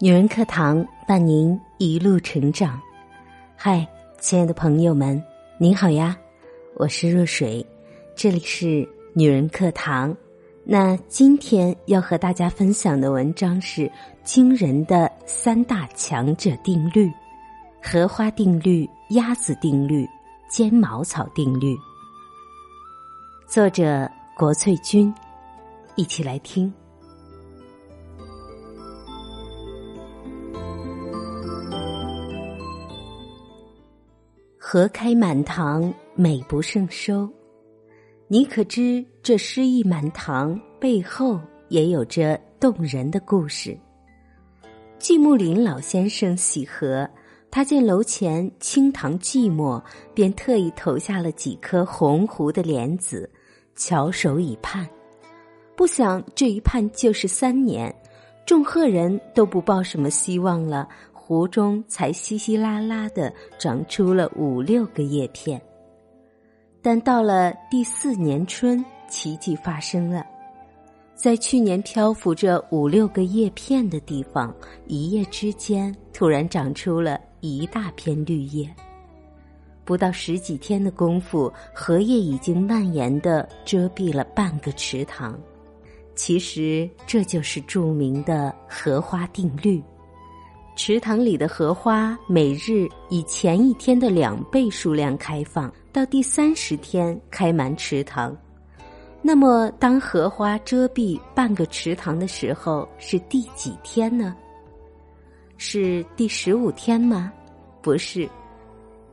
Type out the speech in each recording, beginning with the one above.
女人课堂伴您一路成长。嗨，亲爱的朋友们，您好呀！我是若水，这里是女人课堂。那今天要和大家分享的文章是惊人的三大强者定律：荷花定律、鸭子定律、尖毛草定律。作者国粹君，一起来听。荷开满堂，美不胜收。你可知这诗意满堂背后也有着动人的故事？季木林老先生喜荷，他见楼前清塘寂寞，便特意投下了几颗红湖的莲子，翘首以盼。不想这一盼就是三年，众鹤人都不抱什么希望了。湖中才稀稀拉拉的长出了五六个叶片，但到了第四年春，奇迹发生了，在去年漂浮着五六个叶片的地方，一夜之间突然长出了一大片绿叶。不到十几天的功夫，荷叶已经蔓延的遮蔽了半个池塘。其实这就是著名的荷花定律。池塘里的荷花每日以前一天的两倍数量开放，到第三十天开满池塘。那么，当荷花遮蔽半个池塘的时候，是第几天呢？是第十五天吗？不是，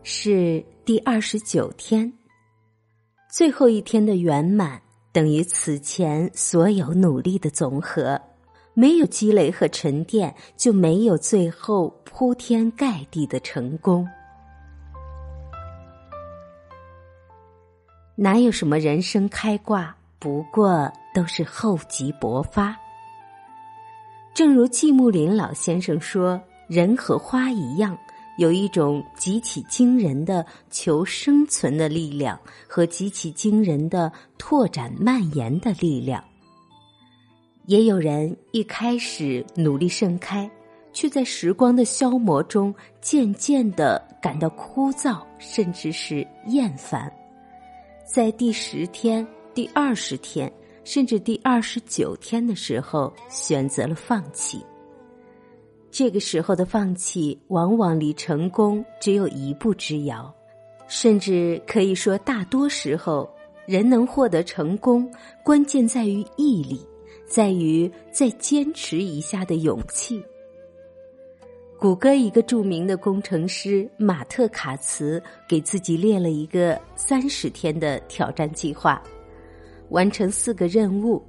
是第二十九天。最后一天的圆满，等于此前所有努力的总和。没有积累和沉淀，就没有最后铺天盖地的成功。哪有什么人生开挂，不过都是厚积薄发。正如季慕林老先生说：“人和花一样，有一种极其惊人的求生存的力量，和极其惊人的拓展蔓延的力量。”也有人一开始努力盛开，却在时光的消磨中渐渐的感到枯燥，甚至是厌烦，在第十天、第二十天，甚至第二十九天的时候，选择了放弃。这个时候的放弃，往往离成功只有一步之遥，甚至可以说，大多时候，人能获得成功，关键在于毅力。在于再坚持一下的勇气。谷歌一个著名的工程师马特卡茨给自己列了一个三十天的挑战计划，完成四个任务：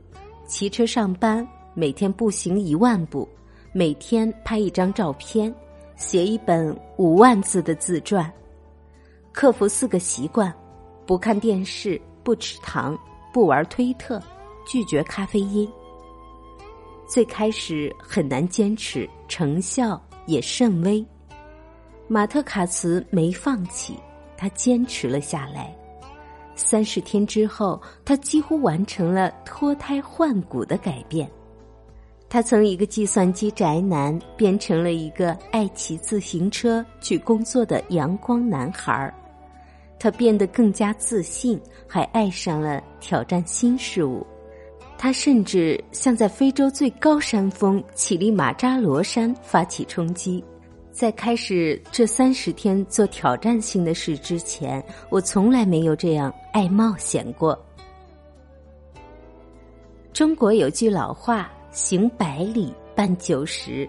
骑车上班，每天步行一万步，每天拍一张照片，写一本五万字的自传，克服四个习惯：不看电视，不吃糖，不玩推特，拒绝咖啡因。最开始很难坚持，成效也甚微。马特卡茨没放弃，他坚持了下来。三十天之后，他几乎完成了脱胎换骨的改变。他从一个计算机宅男变成了一个爱骑自行车去工作的阳光男孩儿。他变得更加自信，还爱上了挑战新事物。他甚至向在非洲最高山峰乞力马扎罗山发起冲击。在开始这三十天做挑战性的事之前，我从来没有这样爱冒险过。中国有句老话：“行百里半九十”，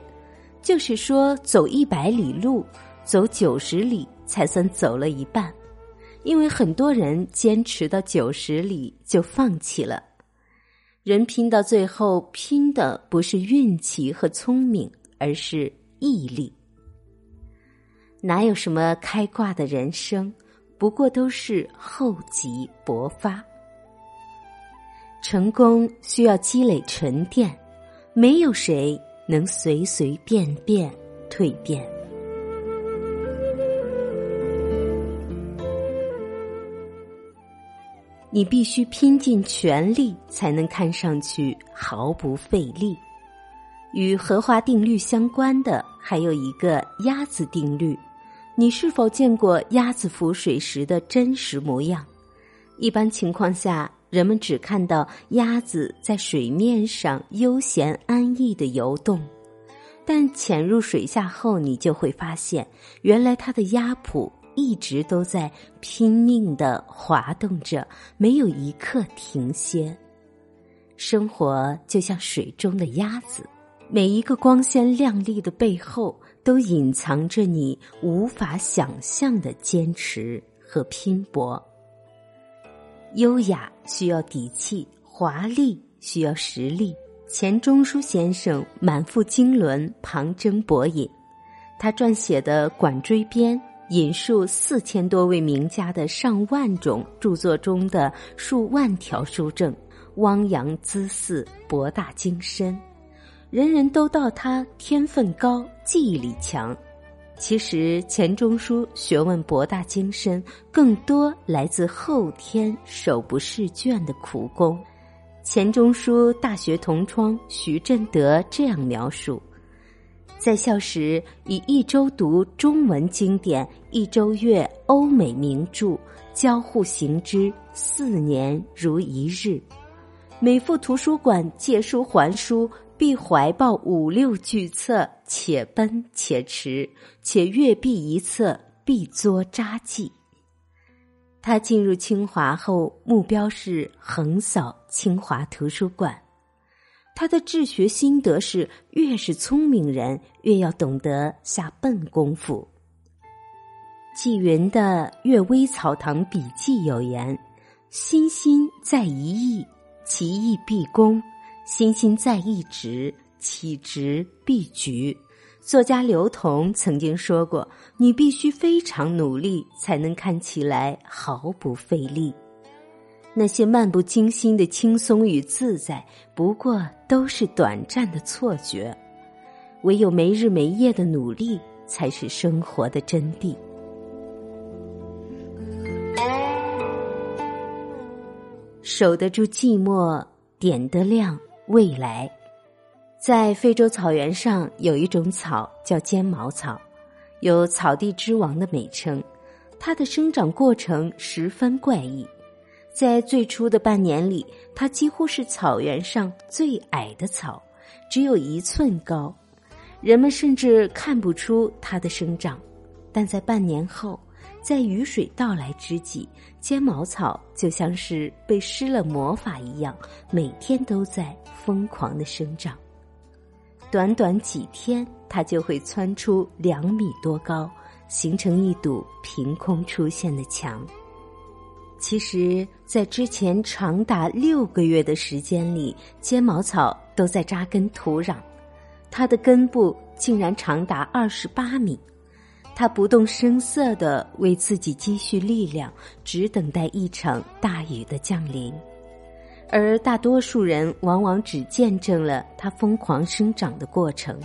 就是说走一百里路，走九十里才算走了一半。因为很多人坚持到九十里就放弃了。人拼到最后，拼的不是运气和聪明，而是毅力。哪有什么开挂的人生，不过都是厚积薄发。成功需要积累沉淀，没有谁能随随便便蜕变。你必须拼尽全力，才能看上去毫不费力。与荷花定律相关的还有一个鸭子定律。你是否见过鸭子浮水时的真实模样？一般情况下，人们只看到鸭子在水面上悠闲安逸的游动，但潜入水下后，你就会发现，原来它的鸭蹼一直都在拼命的滑动着，没有一刻停歇。生活就像水中的鸭子，每一个光鲜亮丽的背后，都隐藏着你无法想象的坚持和拼搏。优雅需要底气，华丽需要实力。钱钟书先生满腹经纶，旁征博引，他撰写的《管锥编》。引述四千多位名家的上万种著作中的数万条书证，汪洋恣肆，博大精深，人人都道他天分高，记忆力强。其实钱钟书学问博大精深，更多来自后天手不释卷的苦功。钱钟书大学同窗徐振德这样描述。在校时，以一周读中文经典，一周阅欧美名著，交互行之，四年如一日。每赴图书馆借书还书，必怀抱五六巨册，且奔且驰，且阅毕一册，必作札记。他进入清华后，目标是横扫清华图书馆。他的治学心得是：越是聪明人，越要懂得下笨功夫。纪云的《阅微草堂笔记》有言：“心心在一意，其意必功；心心在一职，其职必举。”作家刘同曾经说过：“你必须非常努力，才能看起来毫不费力。”那些漫不经心的轻松与自在，不过都是短暂的错觉。唯有没日没夜的努力，才是生活的真谛。守得住寂寞，点得亮未来。在非洲草原上，有一种草叫尖毛草，有“草地之王”的美称。它的生长过程十分怪异。在最初的半年里，它几乎是草原上最矮的草，只有一寸高，人们甚至看不出它的生长。但在半年后，在雨水到来之际，尖毛草就像是被施了魔法一样，每天都在疯狂的生长。短短几天，它就会蹿出两米多高，形成一堵凭空出现的墙。其实，在之前长达六个月的时间里，尖毛草都在扎根土壤，它的根部竟然长达二十八米。它不动声色的为自己积蓄力量，只等待一场大雨的降临。而大多数人往往只见证了它疯狂生长的过程，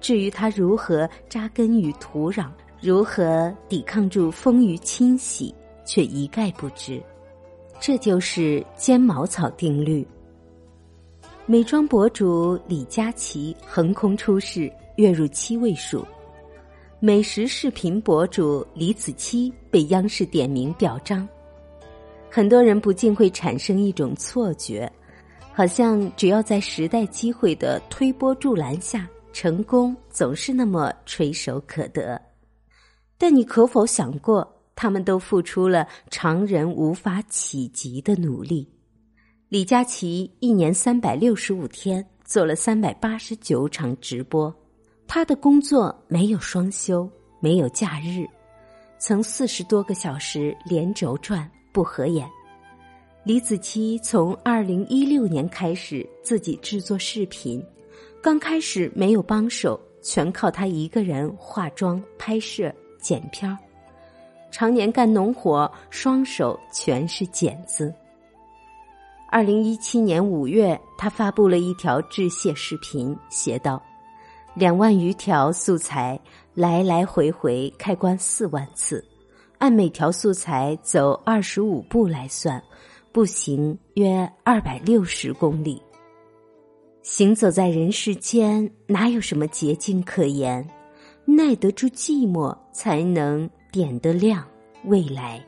至于它如何扎根于土壤，如何抵抗住风雨侵袭。却一概不知，这就是尖毛草定律。美妆博主李佳琦横空出世，月入七位数；美食视频博主李子柒被央视点名表彰。很多人不禁会产生一种错觉，好像只要在时代机会的推波助澜下，成功总是那么垂手可得。但你可否想过？他们都付出了常人无法企及的努力。李佳琦一年三百六十五天做了三百八十九场直播，他的工作没有双休，没有假日，曾四十多个小时连轴转不合眼。李子柒从二零一六年开始自己制作视频，刚开始没有帮手，全靠他一个人化妆、拍摄、剪片儿。常年干农活，双手全是茧子。二零一七年五月，他发布了一条致谢视频，写道：“两万余条素材，来来回回开关四万次，按每条素材走二十五步来算，步行约二百六十公里。”行走在人世间，哪有什么捷径可言？耐得住寂寞，才能点得亮未来。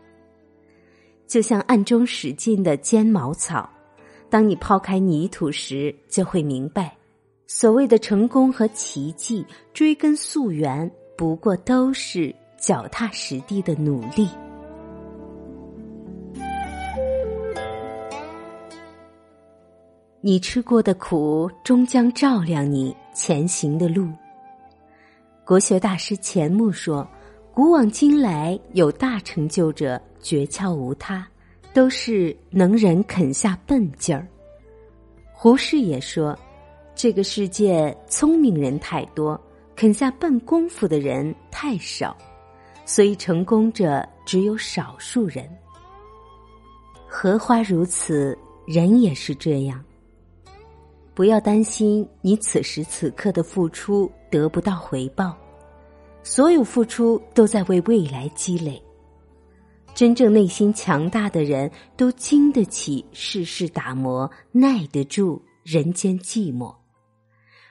就像暗中使劲的尖毛草，当你抛开泥土时，就会明白，所谓的成功和奇迹，追根溯源，不过都是脚踏实地的努力。你吃过的苦，终将照亮你前行的路。国学大师钱穆说：“古往今来，有大成就者，诀窍无他，都是能人肯下笨劲儿。”胡适也说：“这个世界聪明人太多，肯下笨功夫的人太少，所以成功者只有少数人。荷花如此，人也是这样。不要担心你此时此刻的付出得不到回报。”所有付出都在为未来积累。真正内心强大的人都经得起世事打磨，耐得住人间寂寞。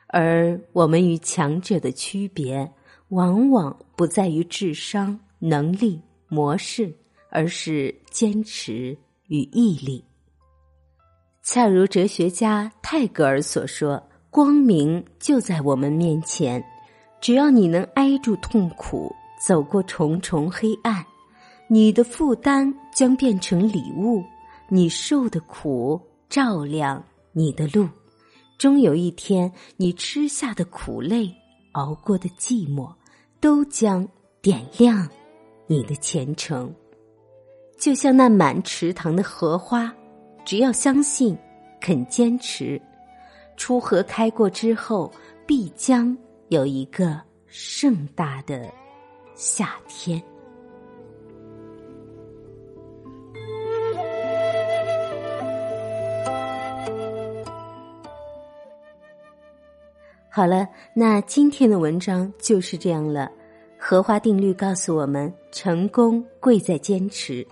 而我们与强者的区别，往往不在于智商、能力、模式，而是坚持与毅力。恰如哲学家泰戈尔所说：“光明就在我们面前。”只要你能挨住痛苦，走过重重黑暗，你的负担将变成礼物，你受的苦照亮你的路。终有一天，你吃下的苦累，熬过的寂寞，都将点亮你的前程。就像那满池塘的荷花，只要相信，肯坚持，出荷开过之后，必将。有一个盛大的夏天。好了，那今天的文章就是这样了。荷花定律告诉我们，成功贵在坚持，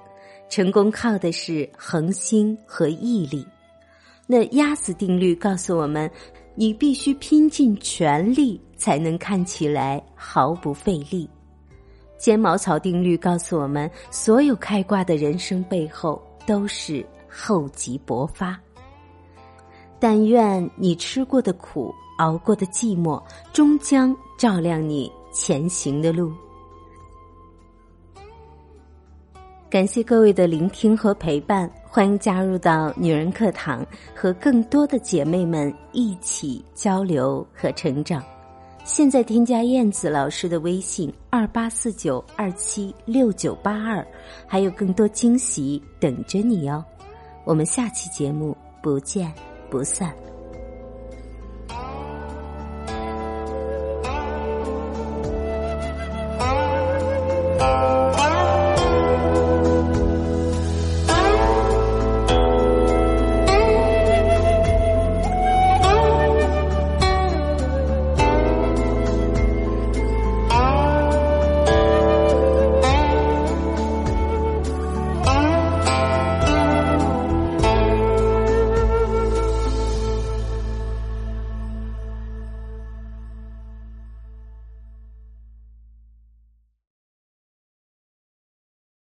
成功靠的是恒心和毅力。那鸭子定律告诉我们。你必须拼尽全力，才能看起来毫不费力。尖毛草定律告诉我们，所有开挂的人生背后都是厚积薄发。但愿你吃过的苦，熬过的寂寞，终将照亮你前行的路。感谢各位的聆听和陪伴，欢迎加入到女人课堂，和更多的姐妹们一起交流和成长。现在添加燕子老师的微信二八四九二七六九八二，还有更多惊喜等着你哦。我们下期节目不见不散。